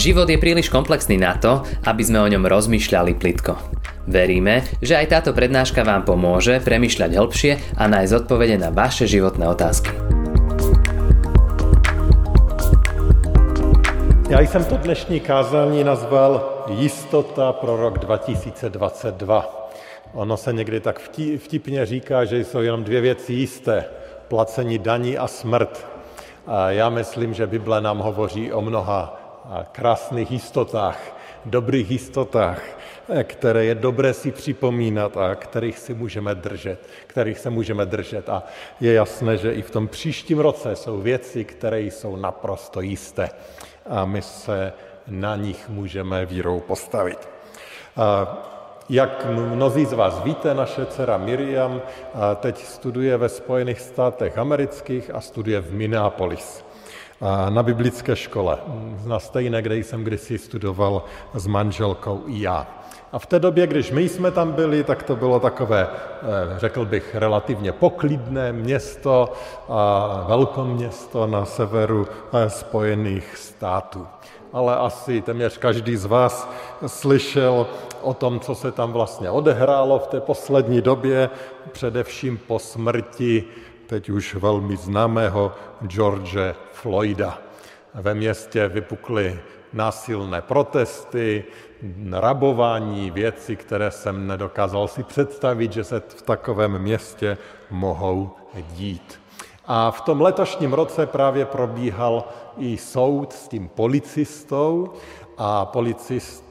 Život je príliš komplexný na to, aby sme o ňom rozmýšľali plitko. Veríme, že aj táto prednáška vám pomôže premyšľať hĺbšie a nájsť odpovede na vaše životné otázky. Já jsem to dnešní kázání nazval Jistota pro rok 2022. Ono se někdy tak vtipně říká, že jsou jenom dvě věci jisté. Placení daní a smrt. A já myslím, že Bible nám hovoří o mnoha krásných jistotách, dobrých jistotách, které je dobré si připomínat a kterých si můžeme držet, kterých se můžeme držet. A je jasné, že i v tom příštím roce jsou věci, které jsou naprosto jisté a my se na nich můžeme vírou postavit. A jak mnozí z vás víte, naše dcera Miriam teď studuje ve Spojených státech amerických a studuje v Minneapolis na biblické škole, na stejné, kde jsem kdysi studoval s manželkou i já. A v té době, když my jsme tam byli, tak to bylo takové, eh, řekl bych, relativně poklidné město, a velkoměsto na severu eh, Spojených států. Ale asi téměř každý z vás slyšel o tom, co se tam vlastně odehrálo v té poslední době, především po smrti teď už velmi známého George Floyda. Ve městě vypukly násilné protesty, rabování, věci, které jsem nedokázal si představit, že se v takovém městě mohou dít. A v tom letošním roce právě probíhal i soud s tím policistou a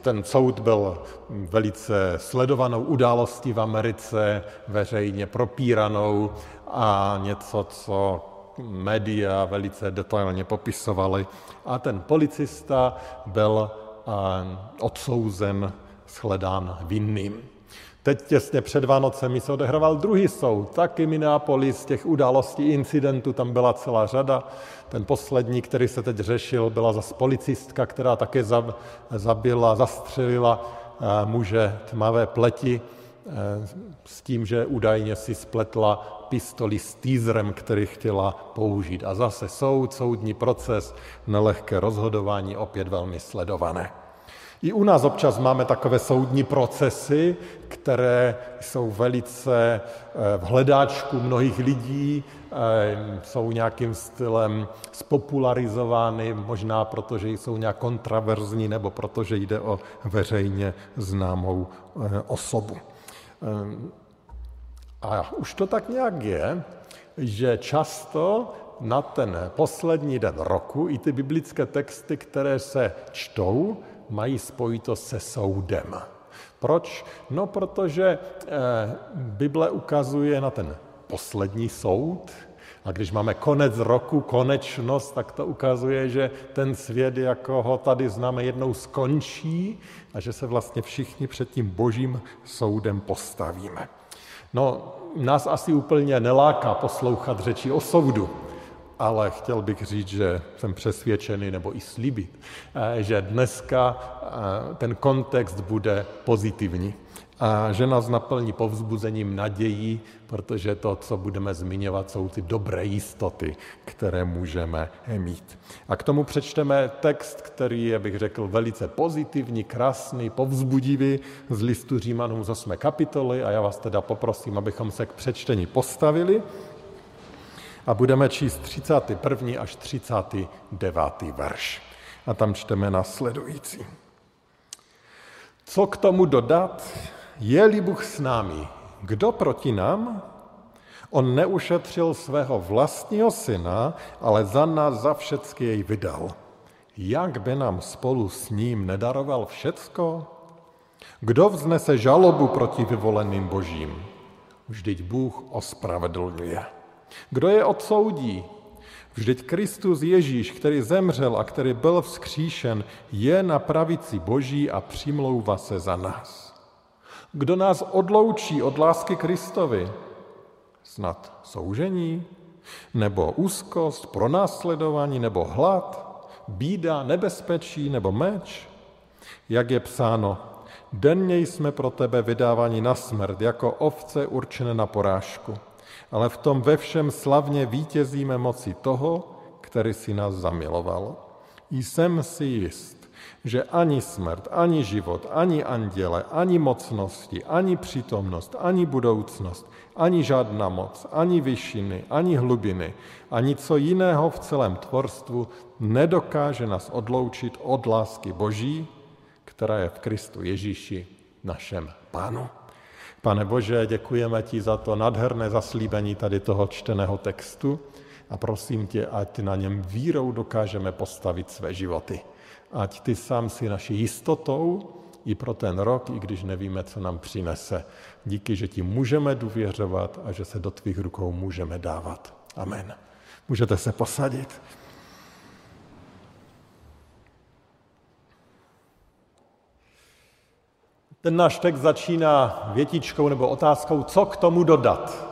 ten soud byl velice sledovanou událostí v Americe, veřejně propíranou a něco, co média velice detailně popisovaly. A ten policista byl odsouzen, shledán vinným. Teď těsně před Vánocemi se odehrával druhý soud, taky Minneapolis, těch událostí, incidentů, tam byla celá řada. Ten poslední, který se teď řešil, byla zase policistka, která také zabila, zastřelila eh, muže tmavé pleti eh, s tím, že údajně si spletla pistoli s týzrem, který chtěla použít. A zase soud, soudní proces, nelehké rozhodování, opět velmi sledované. I u nás občas máme takové soudní procesy, které jsou velice eh, v hledáčku mnohých lidí, eh, jsou nějakým stylem spopularizovány, možná protože jsou nějak kontraverzní nebo protože jde o veřejně známou eh, osobu. A už to tak nějak je, že často na ten poslední den roku i ty biblické texty, které se čtou, mají spojitost se soudem. Proč? No, protože eh, Bible ukazuje na ten poslední soud, a když máme konec roku, konečnost, tak to ukazuje, že ten svět, jako ho tady známe, jednou skončí a že se vlastně všichni před tím božím soudem postavíme. No, nás asi úplně neláká poslouchat řeči o soudu, ale chtěl bych říct, že jsem přesvědčený nebo i slíbit, eh, že dneska eh, ten kontext bude pozitivní a že nás naplní povzbuzením nadějí, protože to, co budeme zmiňovat, jsou ty dobré jistoty, které můžeme mít. A k tomu přečteme text, který je, bych řekl, velice pozitivní, krásný, povzbudivý z listu Římanům z 8. kapitoly a já vás teda poprosím, abychom se k přečtení postavili a budeme číst 31. až 39. verš. A tam čteme následující. Co k tomu dodat? Je-li Bůh s námi, kdo proti nám? On neušetřil svého vlastního syna, ale za nás za všecky jej vydal. Jak by nám spolu s ním nedaroval všecko? Kdo vznese žalobu proti vyvoleným božím? Vždyť Bůh ospravedlňuje. Kdo je odsoudí? Vždyť Kristus Ježíš, který zemřel a který byl vzkříšen, je na pravici Boží a přimlouvá se za nás. Kdo nás odloučí od lásky Kristovi? Snad soužení? Nebo úzkost, pronásledování, nebo hlad, bída, nebezpečí, nebo meč? Jak je psáno, denně jsme pro tebe vydáváni na smrt, jako ovce určené na porážku ale v tom ve všem slavně vítězíme moci toho, který si nás zamiloval. Jsem si jist, že ani smrt, ani život, ani anděle, ani mocnosti, ani přítomnost, ani budoucnost, ani žádná moc, ani vyšiny, ani hlubiny, ani co jiného v celém tvorstvu nedokáže nás odloučit od lásky Boží, která je v Kristu Ježíši, našem Pánu. Pane Bože, děkujeme ti za to nadherné zaslíbení tady toho čteného textu a prosím tě, ať na něm vírou dokážeme postavit své životy. Ať ty sám si naší jistotou i pro ten rok, i když nevíme, co nám přinese. Díky, že ti můžeme důvěřovat a že se do tvých rukou můžeme dávat. Amen. Můžete se posadit. Ten náš text začíná větičkou nebo otázkou, co k tomu dodat.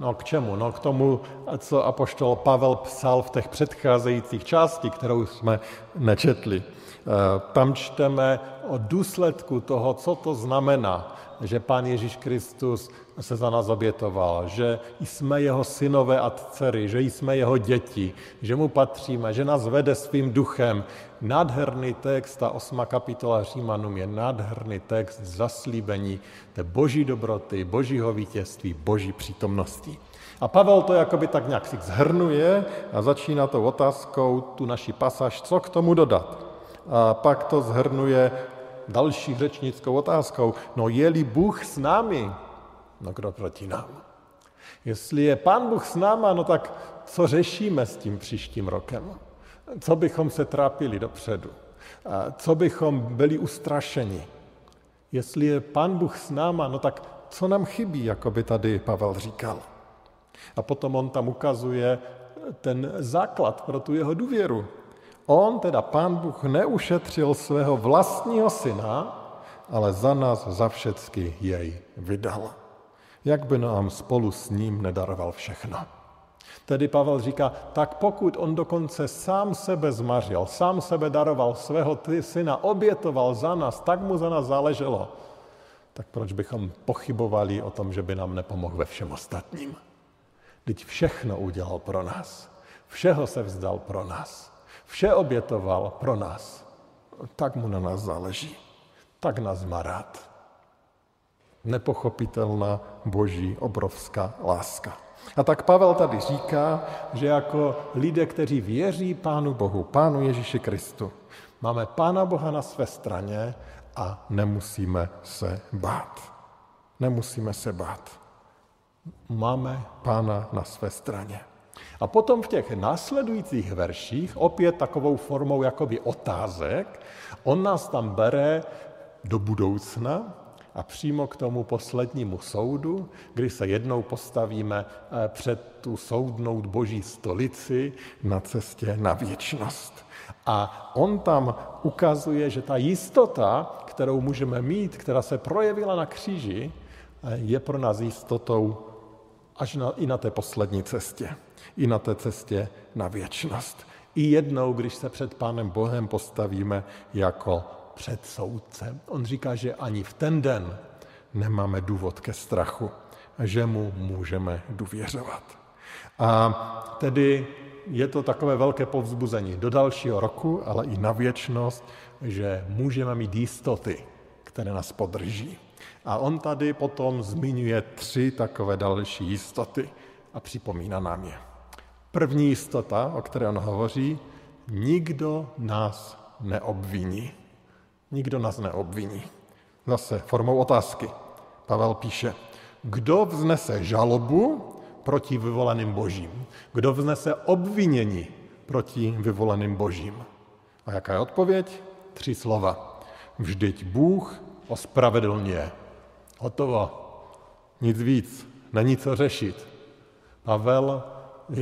No k čemu? No k tomu, co apoštol Pavel psal v těch předcházejících částí, kterou jsme nečetli. Eh, tam čteme o důsledku toho, co to znamená, že Pán Ježíš Kristus se za nás obětoval, že jsme jeho synové a dcery, že jsme jeho děti, že mu patříme, že nás vede svým duchem. Nádherný text, ta osma kapitola Římanům je nádherný text zaslíbení té boží dobroty, božího vítězství, boží přítomnosti. A Pavel to jakoby tak nějak si zhrnuje a začíná tou otázkou tu naši pasaž, co k tomu dodat. A pak to zhrnuje další řečnickou otázkou. No je-li Bůh s námi, no kdo proti nám? Jestli je Pán Bůh s náma, no tak co řešíme s tím příštím rokem? Co bychom se trápili dopředu? Co bychom byli ustrašeni? Jestli je Pán Bůh s náma, no tak co nám chybí, jako by tady Pavel říkal. A potom on tam ukazuje ten základ pro tu jeho důvěru. On, teda pán Bůh, neušetřil svého vlastního syna, ale za nás, za všecky jej vydal. Jak by nám spolu s ním nedaroval všechno. Tedy Pavel říká, tak pokud on dokonce sám sebe zmařil, sám sebe daroval, svého syna obětoval za nás, tak mu za nás záleželo, tak proč bychom pochybovali o tom, že by nám nepomohl ve všem ostatním? Teď všechno udělal pro nás. Všeho se vzdal pro nás. Vše obětoval pro nás. Tak mu na nás záleží. Tak nás má rád. Nepochopitelná boží obrovská láska. A tak Pavel tady říká, že jako lidé, kteří věří Pánu Bohu, Pánu Ježíši Kristu, máme Pána Boha na své straně a nemusíme se bát. Nemusíme se bát. Máme Pána na své straně. A potom v těch následujících verších, opět takovou formou jakoby otázek, on nás tam bere do budoucna a přímo k tomu poslednímu soudu, kdy se jednou postavíme eh, před tu soudnou boží stolici na cestě na věčnost. A on tam ukazuje, že ta jistota, kterou můžeme mít, která se projevila na kříži, eh, je pro nás jistotou až na, i na té poslední cestě i na té cestě na věčnost. I jednou, když se před Pánem Bohem postavíme jako před soudcem. On říká, že ani v ten den nemáme důvod ke strachu, že mu můžeme důvěřovat. A tedy je to takové velké povzbuzení do dalšího roku, ale i na věčnost, že můžeme mít jistoty, které nás podrží. A on tady potom zmiňuje tři takové další jistoty a připomíná nám je. První jistota, o které on hovoří, nikdo nás neobviní. Nikdo nás neobviní. Zase formou otázky. Pavel píše, kdo vznese žalobu proti vyvoleným božím? Kdo vznese obvinění proti vyvoleným božím? A jaká je odpověď? Tři slova. Vždyť Bůh ospravedlňuje. Hotovo. Nic víc. Není co řešit. Pavel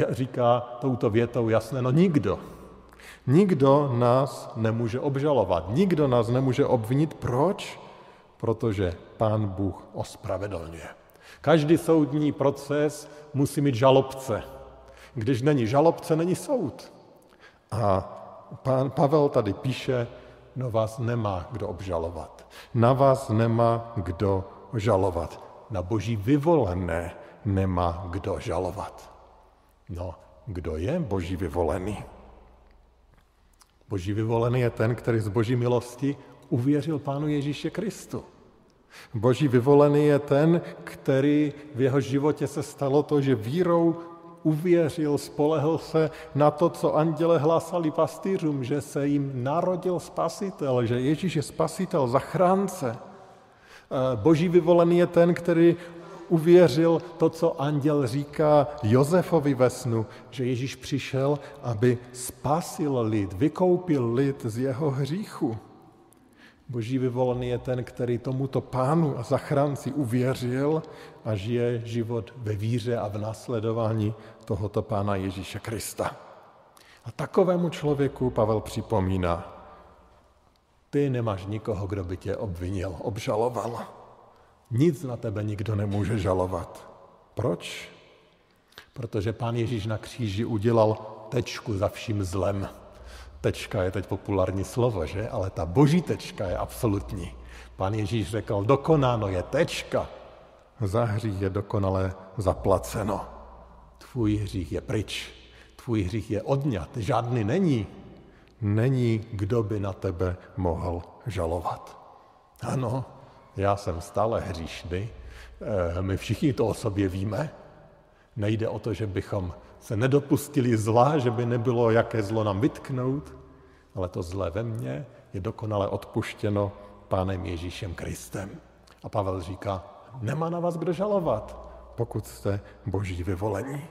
říká touto větou jasné, no nikdo. Nikdo nás nemůže obžalovat, nikdo nás nemůže obvinit. Proč? Protože Pán Bůh ospravedlňuje. Každý soudní proces musí mít žalobce. Když není žalobce, není soud. A pán Pavel tady píše, no vás nemá kdo obžalovat. Na vás nemá kdo žalovat. Na boží vyvolené nemá kdo žalovat. No, kdo je boží vyvolený? Boží vyvolený je ten, který z boží milosti uvěřil Pánu Ježíše Kristu. Boží vyvolený je ten, který v jeho životě se stalo to, že vírou uvěřil, spolehl se na to, co anděle hlásali pastýřům, že se jim narodil spasitel, že Ježíš je spasitel, zachránce. Boží vyvolený je ten, který uvěřil to, co anděl říká Josefovi ve snu, že Ježíš přišel, aby spasil lid, vykoupil lid z jeho hříchu. Boží vyvolený je ten, který tomuto pánu a zachránci uvěřil a žije život ve víře a v následování tohoto pána Ježíše Krista. A takovému člověku Pavel připomíná, ty nemáš nikoho, kdo by tě obvinil, obžaloval. Nic na tebe nikdo nemůže žalovat. Proč? Protože pán Ježíš na kříži udělal tečku za vším zlem. Tečka je teď populární slovo, že? Ale ta boží tečka je absolutní. Pán Ježíš řekl, dokonáno je tečka. Za hřích je dokonale zaplaceno. Tvůj hřích je pryč. Tvůj hřích je odňat. Žádný není. Není, kdo by na tebe mohl žalovat. Ano, já jsem stále hříšný, eh, my všichni to o sobě víme. Nejde o to, že bychom se nedopustili zla, že by nebylo jaké zlo nám vytknout, ale to zlé ve mně je dokonale odpuštěno Pánem Ježíšem Kristem. A Pavel říká, nemá na vás kdo žalovat, pokud jste boží vyvolení.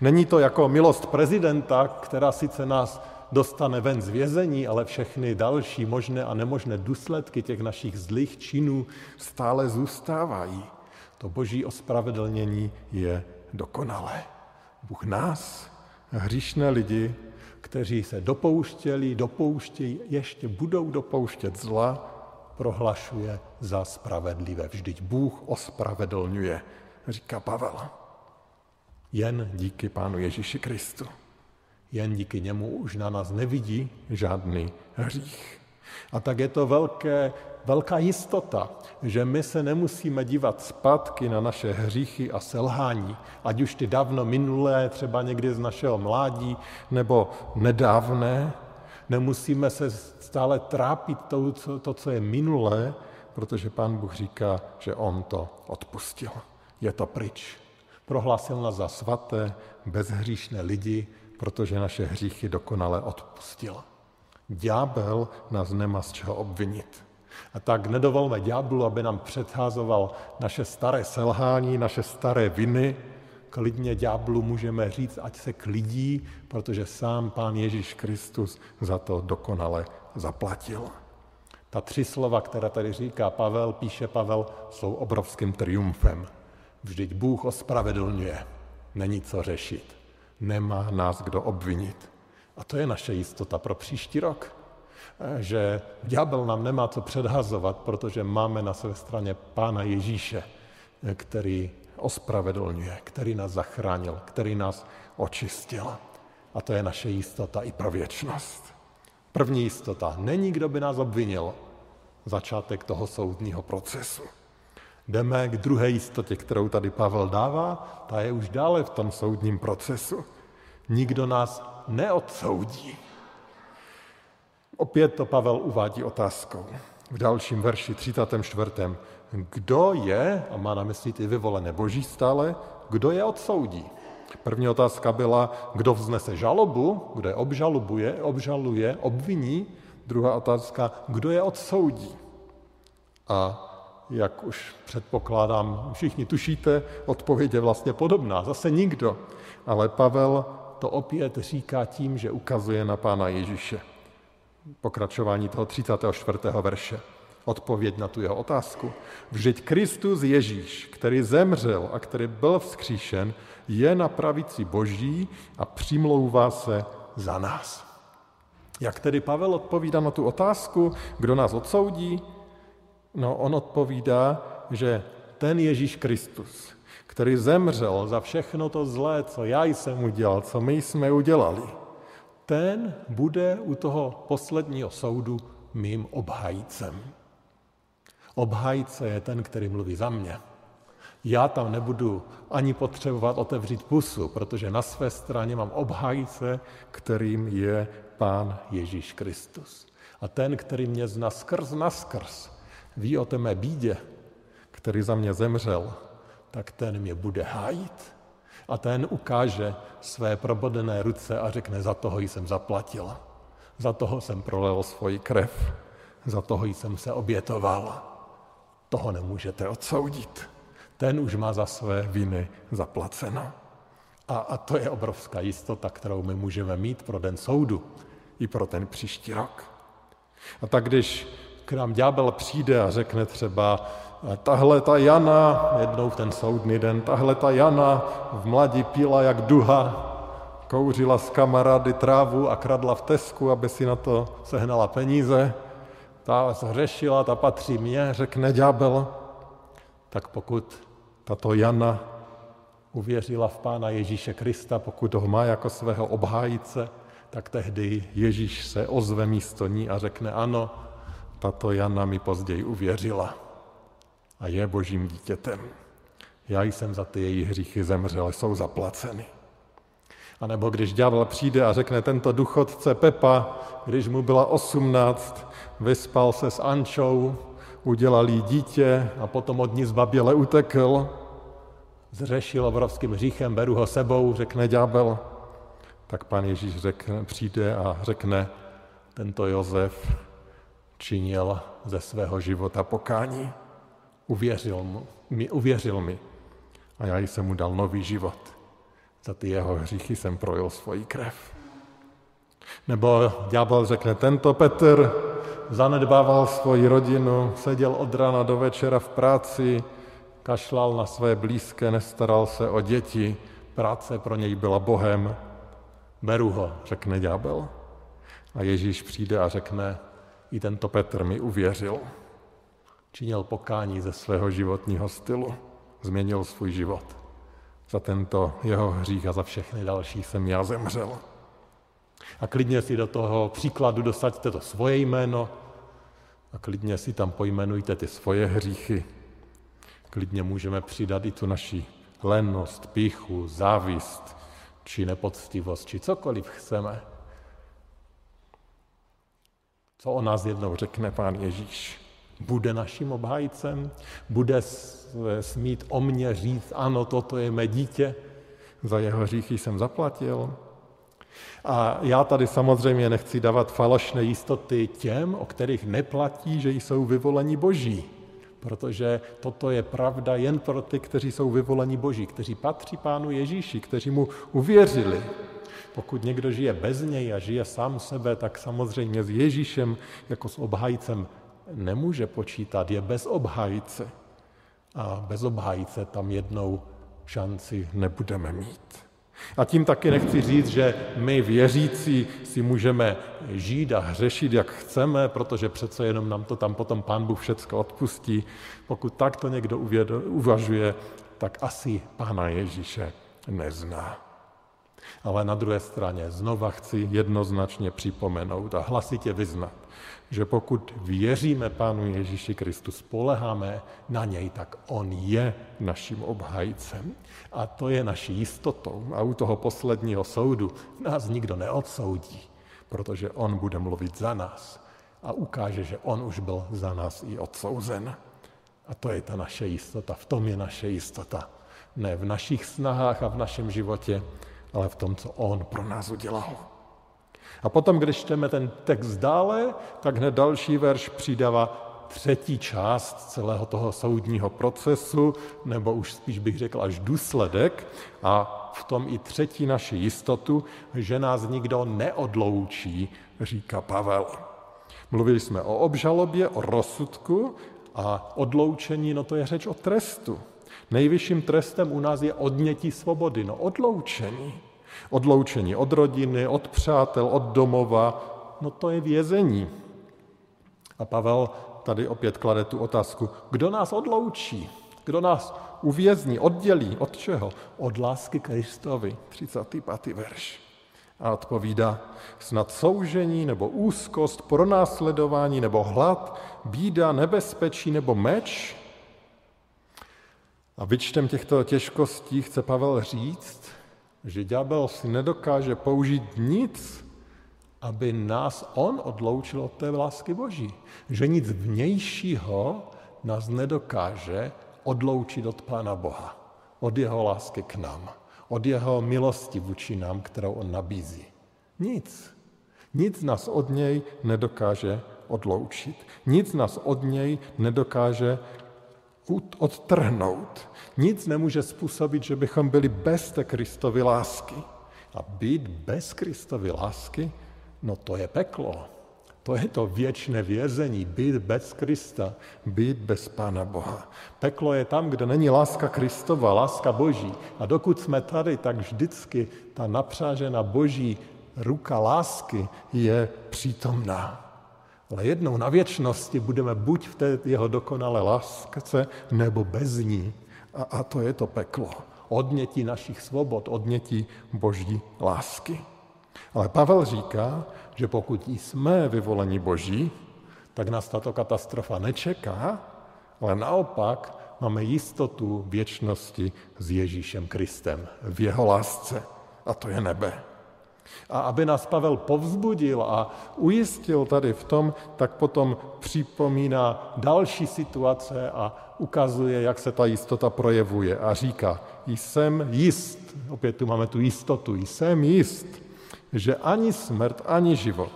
Není to jako milost prezidenta, která sice nás dostane ven z vězení, ale všechny další možné a nemožné důsledky těch našich zlých činů stále zůstávají. To boží ospravedlnění je dokonalé. Bůh nás, hříšné lidi, kteří se dopouštěli, dopouštějí, ještě budou dopouštět zla, prohlašuje za spravedlivé. Vždyť Bůh ospravedlňuje, říká Pavel. Jen díky Pánu Ježíši Kristu. Jen díky němu už na nás nevidí žádný hřích. A tak je to velké, velká jistota, že my se nemusíme dívat zpátky na naše hříchy a selhání, ať už ty dávno minulé, třeba někdy z našeho mládí, nebo nedávné. Nemusíme se stále trápit to, co, to, co je minulé, protože pán Bůh říká, že on to odpustil. Je to pryč. Prohlásil nás za svaté, bezhříšné lidi, protože naše hříchy dokonale odpustil. Ďábel nás nemá z čeho obvinit. A tak nedovolme ďáblu, aby nám předházoval naše staré selhání, naše staré viny. Klidně ďáblu můžeme říct, ať se klidí, protože sám Pán Ježíš Kristus za to dokonale zaplatil. Ta tři slova, která tady říká Pavel, píše Pavel, jsou obrovským triumfem. Vždyť Bůh ospravedlňuje, není co řešit nemá nás kdo obvinit. A to je naše jistota pro příští rok. Že ďábel nám nemá co předhazovat, protože máme na své straně Pána Ježíše, který ospravedlňuje, který nás zachránil, který nás očistil. A to je naše jistota i pro věčnost. První jistota. Není, kdo by nás obvinil. Začátek toho soudního procesu. Jdeme k druhé jistotě, kterou tady Pavel dává, ta je už dále v tom soudním procesu. Nikdo nás neodsoudí. Opět to Pavel uvádí otázkou. V dalším verši 34. Kdo je, a má na mysli ty vyvolené boží stále, kdo je odsoudí? První otázka byla, kdo vznese žalobu, kdo je obžaluje, obžaluje, obviní. Druhá otázka, kdo je odsoudí? A jak už předpokládám, všichni tušíte, odpověď je vlastně podobná. Zase nikdo. Ale Pavel to opět říká tím, že ukazuje na Pána Ježíše. Pokračování toho 34. verše. Odpověď na tu jeho otázku. Vždyť Kristus Ježíš, který zemřel a který byl vzkříšen, je na pravici Boží a přimlouvá se za nás. Jak tedy Pavel odpovídá na tu otázku, kdo nás odsoudí? No, on odpovídá, že ten Ježíš Kristus, který zemřel za všechno to zlé, co já jsem udělal, co my jsme udělali, ten bude u toho posledního soudu mým obhajcem. Obhajce je ten, který mluví za mě. Já tam nebudu ani potřebovat otevřít pusu, protože na své straně mám obhájce, kterým je Pán Ježíš Kristus. A ten, který mě zná skrz na skrz, ví o té mé bídě, který za mě zemřel, tak ten mě bude hájit. A ten ukáže své probodené ruce a řekne, za toho jsem zaplatil. Za toho jsem prolel svoji krev. Za toho jsem se obětoval. Toho nemůžete odsoudit. Ten už má za své viny zaplaceno. A, a to je obrovská jistota, kterou my můžeme mít pro den soudu i pro ten příští rok. A tak když k nám ďábel přijde a řekne třeba, tahle ta Jana, jednou v ten soudný den, tahle ta Jana v mladí pila jak duha, kouřila s kamarády trávu a kradla v Tesku, aby si na to sehnala peníze, ta zhřešila, ta patří mně, řekne ďábel, tak pokud tato Jana uvěřila v Pána Ježíše Krista, pokud ho má jako svého obhájce, tak tehdy Ježíš se ozve místo ní a řekne, ano, tato Jana mi později uvěřila a je božím dítětem. Já jsem za ty její hříchy zemřel, jsou zaplaceny. A nebo když ďábel přijde a řekne tento duchodce Pepa, když mu byla osmnáct, vyspal se s Ančou, udělal jí dítě a potom od ní zbaběle utekl, zřešil obrovským hříchem, beru ho sebou, řekne ďábel, tak pan Ježíš řekne, přijde a řekne, tento Jozef činil ze svého života pokání. Uvěřil, mu, mi, uvěřil mi a já jsem mu dal nový život. Za ty jeho hříchy jsem projel svoji krev. Nebo ďábel řekne, tento Petr zanedbával svoji rodinu, seděl od rána do večera v práci, kašlal na své blízké, nestaral se o děti, práce pro něj byla Bohem. Beru ho, řekne ďábel. A Ježíš přijde a řekne, i tento Petr mi uvěřil. Činil pokání ze svého životního stylu, změnil svůj život. Za tento jeho hřích a za všechny další jsem já zemřel. A klidně si do toho příkladu dosaďte to svoje jméno a klidně si tam pojmenujte ty svoje hříchy. Klidně můžeme přidat i tu naši lenost, píchu, závist, či nepoctivost, či cokoliv chceme. Co o nás jednou řekne pán Ježíš? Bude naším obhájcem? Bude smít o mně říct, ano, toto je mé dítě, za jeho hříchy jsem zaplatil? A já tady samozřejmě nechci dávat falešné jistoty těm, o kterých neplatí, že jsou vyvolení boží. Protože toto je pravda jen pro ty, kteří jsou vyvolení boží, kteří patří pánu Ježíši, kteří mu uvěřili. Pokud někdo žije bez něj a žije sám sebe, tak samozřejmě s Ježíšem jako s obhájcem nemůže počítat, je bez obhájce. A bez obhájce tam jednou šanci nebudeme mít. A tím taky nechci říct, že my věřící si můžeme žít a hřešit, jak chceme, protože přece jenom nám to tam potom Pán Bůh všecko odpustí. Pokud takto někdo uvažuje, tak asi Pána Ježíše nezná. Ale na druhé straně znova chci jednoznačně připomenout a hlasitě vyznat, že pokud věříme Pánu Ježíši Kristu, spoleháme na něj, tak on je naším obhajcem. A to je naší jistotou. A u toho posledního soudu nás nikdo neodsoudí, protože on bude mluvit za nás a ukáže, že on už byl za nás i odsouzen. A to je ta naše jistota, v tom je naše jistota. Ne v našich snahách a v našem životě, ale v tom, co on pro nás udělal. A potom, když čteme ten text dále, tak hned další verš přidává třetí část celého toho soudního procesu, nebo už spíš bych řekl až důsledek, a v tom i třetí naši jistotu, že nás nikdo neodloučí, říká Pavel. Mluvili jsme o obžalobě, o rozsudku a odloučení, no to je řeč o trestu. Nejvyšším trestem u nás je odnětí svobody, no odloučení. Odloučení od rodiny, od přátel, od domova, no to je vězení. A Pavel tady opět klade tu otázku, kdo nás odloučí, kdo nás uvězní, oddělí, od čeho? Od lásky Kristovi, 35. verš. A odpovídá, snad soužení nebo úzkost, pronásledování nebo hlad, bída, nebezpečí nebo meč? A vyčtem těchto těžkostí chce Pavel říct, že ďábel si nedokáže použít nic, aby nás on odloučil od té lásky Boží. Že nic vnějšího nás nedokáže odloučit od Pána Boha, od jeho lásky k nám, od jeho milosti vůči nám, kterou on nabízí. Nic. Nic nás od něj nedokáže odloučit. Nic nás od něj nedokáže odtrhnout. Nic nemůže způsobit, že bychom byli bez té Kristovy lásky. A být bez Kristovy lásky, no to je peklo. To je to věčné vězení, být bez Krista, být bez Pána Boha. Peklo je tam, kde není láska Kristova, láska Boží. A dokud jsme tady, tak vždycky ta napřážena Boží ruka lásky je přítomná. Ale jednou na věčnosti budeme buď v té jeho dokonalé lásce, nebo bez ní. A, a to je to peklo. Odnětí našich svobod, odnětí boží lásky. Ale Pavel říká, že pokud jsme vyvolení boží, tak nás tato katastrofa nečeká, ale naopak máme jistotu věčnosti s Ježíšem Kristem v jeho lásce. A to je nebe. A aby nás Pavel povzbudil a ujistil tady v tom, tak potom připomíná další situace a ukazuje, jak se ta jistota projevuje. A říká, jsem jist, opět tu máme tu jistotu, jsem jist, že ani smrt, ani život,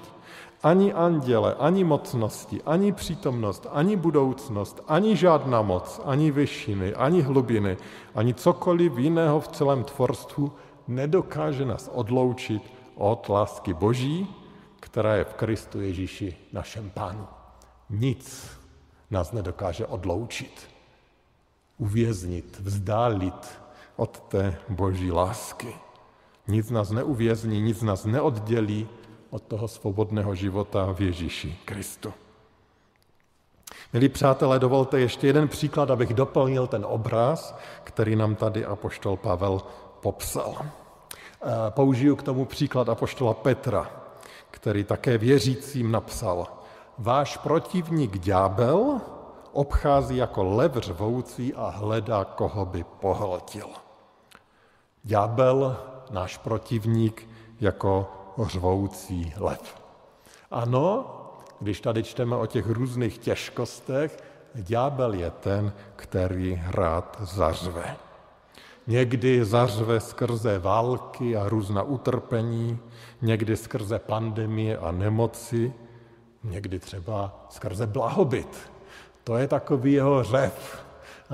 ani anděle, ani mocnosti, ani přítomnost, ani budoucnost, ani žádná moc, ani vyšiny, ani hlubiny, ani cokoliv jiného v celém tvorstvu nedokáže nás odloučit od lásky Boží, která je v Kristu Ježíši našem Pánu. Nic nás nedokáže odloučit, uvěznit, vzdálit od té Boží lásky. Nic nás neuvězní, nic nás neoddělí od toho svobodného života v Ježíši Kristu. Milí přátelé, dovolte ještě jeden příklad, abych doplnil ten obraz, který nám tady apoštol Pavel popsal. Eh, použiju k tomu příklad apoštola Petra, který také věřícím napsal. Váš protivník ďábel obchází jako lev řvoucí a hledá, koho by pohltil. Ďábel, náš protivník, jako řvoucí lev. Ano, když tady čteme o těch různých těžkostech, ďábel je ten, který rád zařve. Někdy zařve skrze války a různá utrpení, někdy skrze pandemie a nemoci, někdy třeba skrze blahobyt. To je takový jeho řev,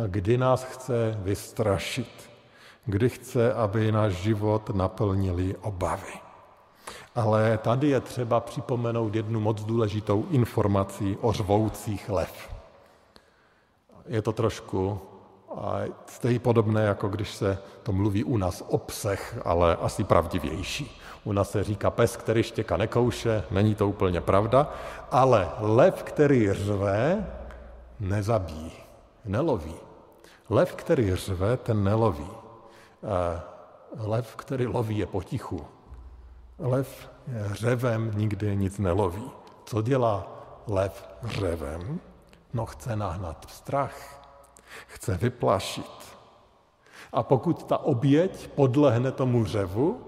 kdy nás chce vystrašit, kdy chce, aby náš život naplnili obavy. Ale tady je třeba připomenout jednu moc důležitou informaci o řvoucích lev. Je to trošku a stejně podobné, jako když se to mluví u nás o psech, ale asi pravdivější. U nás se říká pes, který štěka nekouše, není to úplně pravda, ale lev, který řve, nezabíjí, neloví. Lev, který řve, ten neloví. Lev, který loví, je potichu. Lev řevem nikdy nic neloví. Co dělá lev řevem? No chce nahnat strach Chce vyplašit. A pokud ta oběť podlehne tomu řevu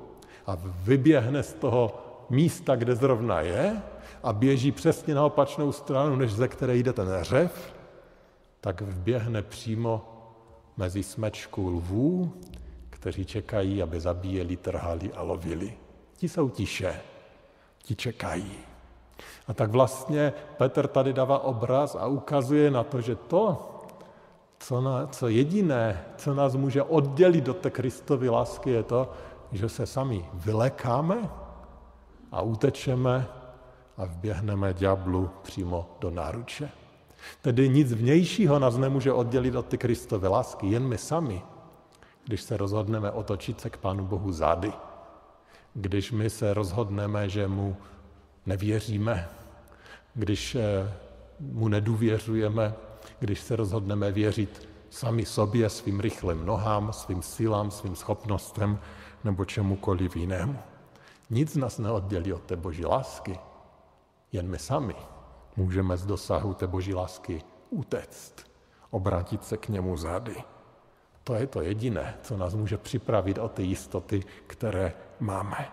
a vyběhne z toho místa, kde zrovna je, a běží přesně na opačnou stranu, než ze které jde ten řev, tak vběhne přímo mezi smečku lvů, kteří čekají, aby zabíjeli, trhali a lovili. Ti jsou tiše, ti čekají. A tak vlastně Petr tady dává obraz a ukazuje na to, že to, co, na, co jediné, co nás může oddělit od té Kristovy lásky, je to, že se sami vylekáme a utečeme a vběhneme ďáblu přímo do náruče. Tedy nic vnějšího nás nemůže oddělit od ty Kristovy lásky, jen my sami, když se rozhodneme otočit se k Pánu Bohu zády, když my se rozhodneme, že mu nevěříme, když eh, mu nedůvěřujeme, když se rozhodneme věřit sami sobě, svým rychlým nohám, svým silám, svým schopnostem nebo čemukoliv jinému. Nic nás neoddělí od té boží lásky. Jen my sami můžeme z dosahu té boží lásky utéct, obrátit se k němu zády. To je to jediné, co nás může připravit o ty jistoty, které máme.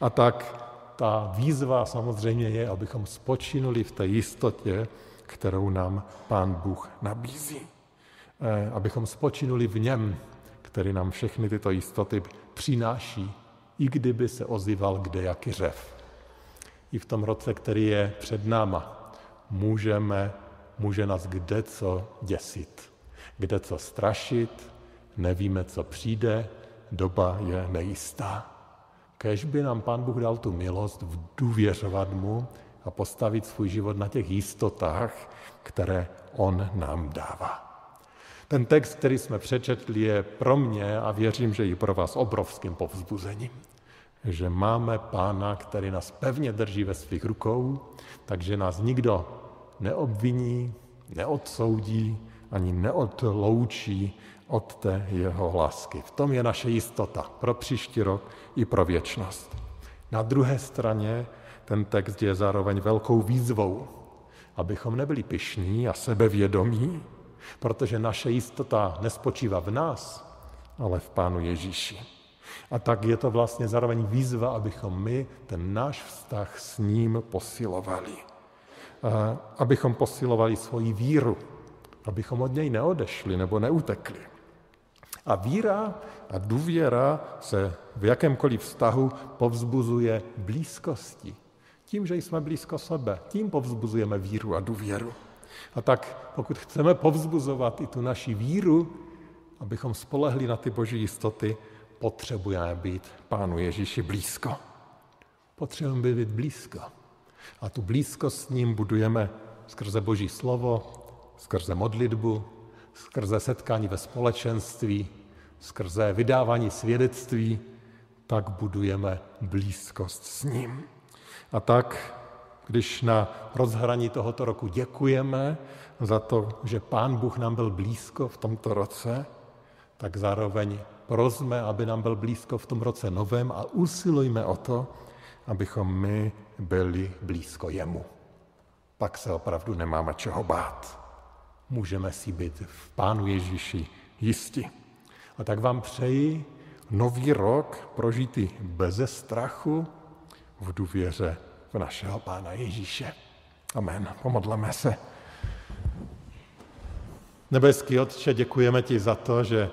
A tak ta výzva samozřejmě je, abychom spočinuli v té jistotě, kterou nám Pán Bůh nabízí. Eh, abychom spočinuli v něm, který nám všechny tyto jistoty přináší, i kdyby se ozýval kde jaký řev. I v tom roce, který je před náma, můžeme, může nás kde co děsit, kde co strašit, nevíme, co přijde, doba je nejistá. Kež by nám Pán Bůh dal tu milost důvěřovat mu a postavit svůj život na těch jistotách, které on nám dává. Ten text, který jsme přečetli, je pro mě a věřím, že i pro vás obrovským povzbuzením. Že máme pána, který nás pevně drží ve svých rukou, takže nás nikdo neobviní, neodsoudí, ani neodloučí od té jeho lásky. V tom je naše jistota pro příští rok i pro věčnost. Na druhé straně ten text je zároveň velkou výzvou, abychom nebyli pišní a sebevědomí, protože naše jistota nespočívá v nás, ale v Pánu Ježíši. A tak je to vlastně zároveň výzva, abychom my ten náš vztah s ním posilovali. Abychom posilovali svoji víru, abychom od něj neodešli nebo neutekli. A víra a důvěra se v jakémkoliv vztahu povzbuzuje blízkosti. Tím, že jsme blízko sebe, tím povzbuzujeme víru a důvěru. A tak pokud chceme povzbuzovat i tu naši víru, abychom spolehli na ty boží jistoty, potřebujeme být Pánu Ježíši blízko. Potřebujeme být blízko. A tu blízkost s ním budujeme skrze boží slovo, skrze modlitbu, skrze setkání ve společenství, skrze vydávání svědectví, tak budujeme blízkost s ním. A tak když na rozhraní tohoto roku děkujeme za to, že Pán Bůh nám byl blízko v tomto roce, tak zároveň prosme, aby nám byl blízko v tom roce novém a usilujme o to, abychom my byli blízko jemu. Pak se opravdu nemáme čeho bát. Můžeme si být v Pánu Ježíši jisti. A tak vám přeji nový rok prožitý beze strachu, v důvěře v našeho Pána Ježíše. Amen. Pomodleme se. Nebeský Otče, děkujeme ti za to, že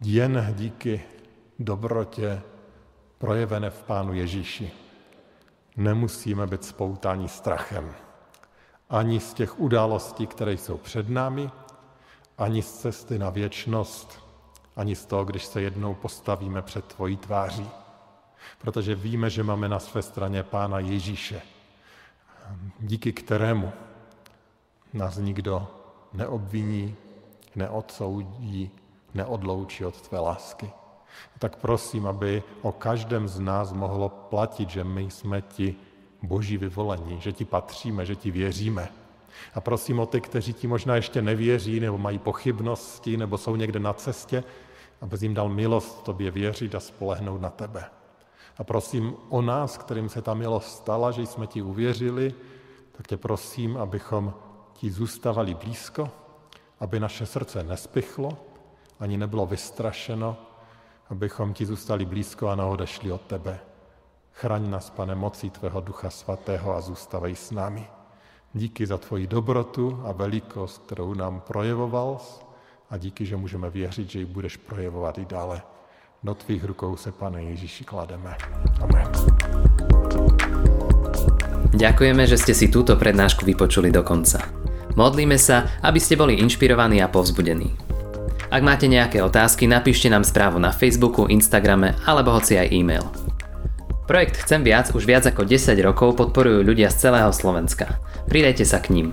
jen díky dobrotě projevené v Pánu Ježíši nemusíme být spoutáni strachem. Ani z těch událostí, které jsou před námi, ani z cesty na věčnost, ani z toho, když se jednou postavíme před tvojí tváří protože víme, že máme na své straně Pána Ježíše, díky kterému nás nikdo neobviní, neodsoudí, neodloučí od tvé lásky. Tak prosím, aby o každém z nás mohlo platit, že my jsme ti boží vyvolení, že ti patříme, že ti věříme. A prosím o ty, kteří ti možná ještě nevěří, nebo mají pochybnosti, nebo jsou někde na cestě, aby jim dal milost tobě věřit a spolehnout na tebe. A prosím o nás, kterým se ta milost stala, že jsme ti uvěřili, tak tě prosím, abychom ti zůstávali blízko, aby naše srdce nespichlo, ani nebylo vystrašeno, abychom ti zůstali blízko a neodešli od tebe. Chraň nás, pane, mocí tvého Ducha Svatého a zůstavej s námi. Díky za tvoji dobrotu a velikost, kterou nám projevoval a díky, že můžeme věřit, že ji budeš projevovat i dále. Do tvých rukou se, Pane Ježíši, klademe. Amen. Ďakujeme, že ste si túto prednášku vypočuli do konca. Modlíme sa, aby ste boli inšpirovaní a povzbudení. Ak máte nejaké otázky, napíšte nám správu na Facebooku, Instagrame alebo hoci aj e-mail. Projekt Chcem viac už viac ako 10 rokov podporujú ľudia z celého Slovenska. Pridajte sa k ním.